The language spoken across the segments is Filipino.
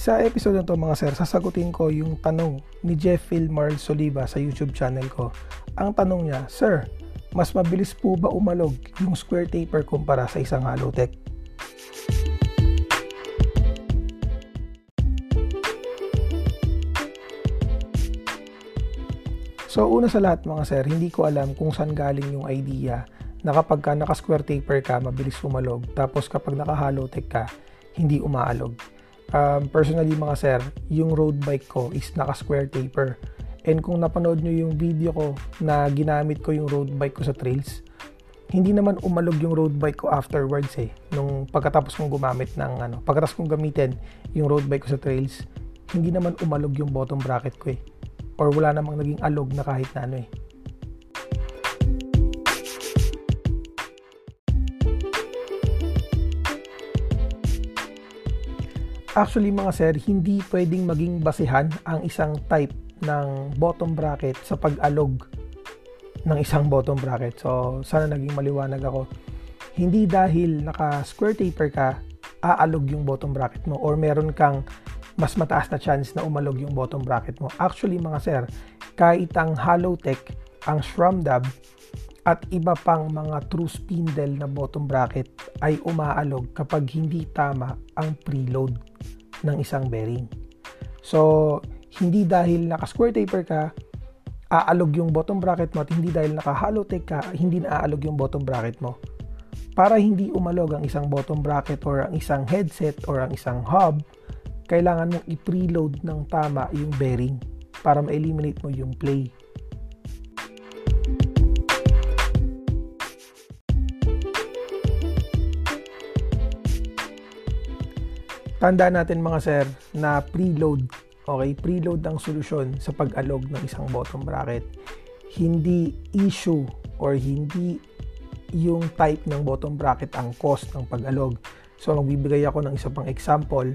Sa episode na to mga sir, sasagutin ko yung tanong ni Jeff Philmar Soliva sa YouTube channel ko. Ang tanong niya, Sir, mas mabilis po ba umalog yung square taper kumpara sa isang hollow tech? So una sa lahat mga sir, hindi ko alam kung saan galing yung idea na kapag ka naka-square taper ka, mabilis umalog. Tapos kapag naka-hollow tech ka, hindi umaalog. Um, personally mga sir, yung road bike ko is naka-square taper. And kung napanood nyo yung video ko na ginamit ko yung road bike ko sa trails, hindi naman umalog yung road bike ko afterwards eh. Nung pagkatapos kong gumamit ng ano, pagkatapos kong gamitin yung road bike ko sa trails, hindi naman umalog yung bottom bracket ko eh or wala namang naging alog na kahit na ano eh. Actually mga sir, hindi pwedeng maging basehan ang isang type ng bottom bracket sa pag-alog ng isang bottom bracket. So, sana naging maliwanag ako. Hindi dahil naka square taper ka, aalog yung bottom bracket mo or meron kang mas mataas na chance na umalog yung bottom bracket mo. Actually mga sir, kahit ang hollow ang SRAM dub, at iba pang mga true spindle na bottom bracket ay umaalog kapag hindi tama ang preload ng isang bearing. So, hindi dahil naka-square taper ka, aalog yung bottom bracket mo at hindi dahil naka-hollow tech ka, hindi na aalog yung bottom bracket mo. Para hindi umalog ang isang bottom bracket or ang isang headset or ang isang hub, kailangan mong i-preload ng tama yung bearing para ma-eliminate mo yung play. Tanda natin mga sir na preload, okay, preload ang solusyon sa pag-alog ng isang bottom bracket. Hindi issue or hindi yung type ng bottom bracket ang cost ng pag-alog. So magbibigay ako ng isa pang example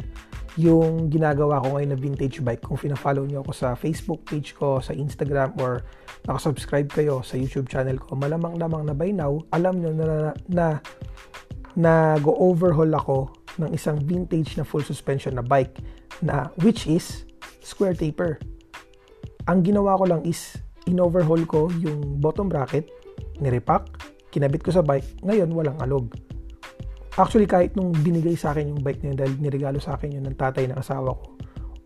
yung ginagawa ko ngayon na vintage bike. Kung fina-follow nyo ako sa Facebook page ko, sa Instagram, or nakasubscribe kayo sa YouTube channel ko, malamang-lamang na by now, alam nyo na, na, na, na go-overhaul ako ng isang vintage na full suspension na bike na which is square taper. Ang ginawa ko lang is in-overhaul ko yung bottom bracket, nirepack, kinabit ko sa bike, ngayon walang alog. Actually, kahit nung binigay sa akin yung bike na yun dahil niregalo sa akin yun ng tatay ng asawa ko,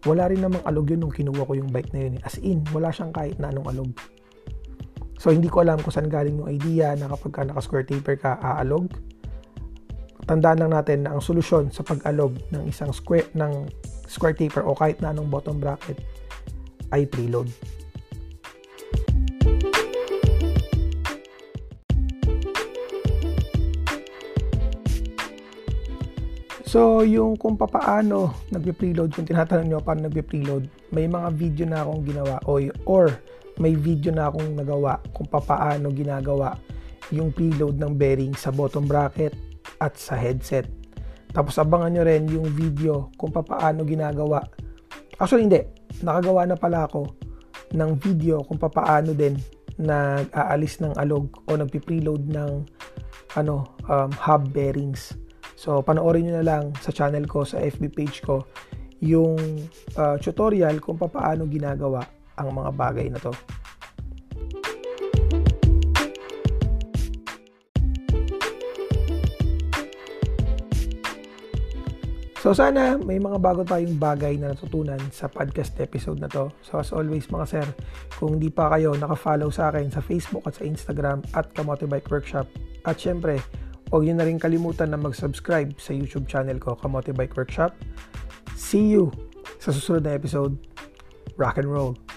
wala rin namang alog yun nung kinuha ko yung bike na yun. As in, wala siyang kahit na anong alog. So, hindi ko alam kung saan galing yung idea na kapag ka naka-square taper ka, aalog. Tandaan lang natin na ang solusyon sa pag-alog ng isang square, ng square taper o kahit na anong bottom bracket ay preload. So, yung kung papaano nagpe-preload, kung tinatanong nyo paano nagpe-preload, may mga video na akong ginawa o, or may video na akong nagawa kung papaano ginagawa yung preload ng bearing sa bottom bracket at sa headset. Tapos abangan nyo rin yung video kung papaano ginagawa. Actually hindi, nakagawa na pala ako ng video kung papaano din nag-aalis ng alog o nagpe-preload ng ano, um, hub bearings So, panoorin nyo na lang sa channel ko, sa FB page ko, yung uh, tutorial kung paano ginagawa ang mga bagay na to. So sana may mga bago tayong bagay na natutunan sa podcast episode na to. So as always mga sir, kung hindi pa kayo naka-follow sa akin sa Facebook at sa Instagram at Kamote Workshop at syempre Huwag nyo na rin kalimutan na mag-subscribe sa YouTube channel ko, Kamote Workshop. See you sa susunod na episode. Rock and roll!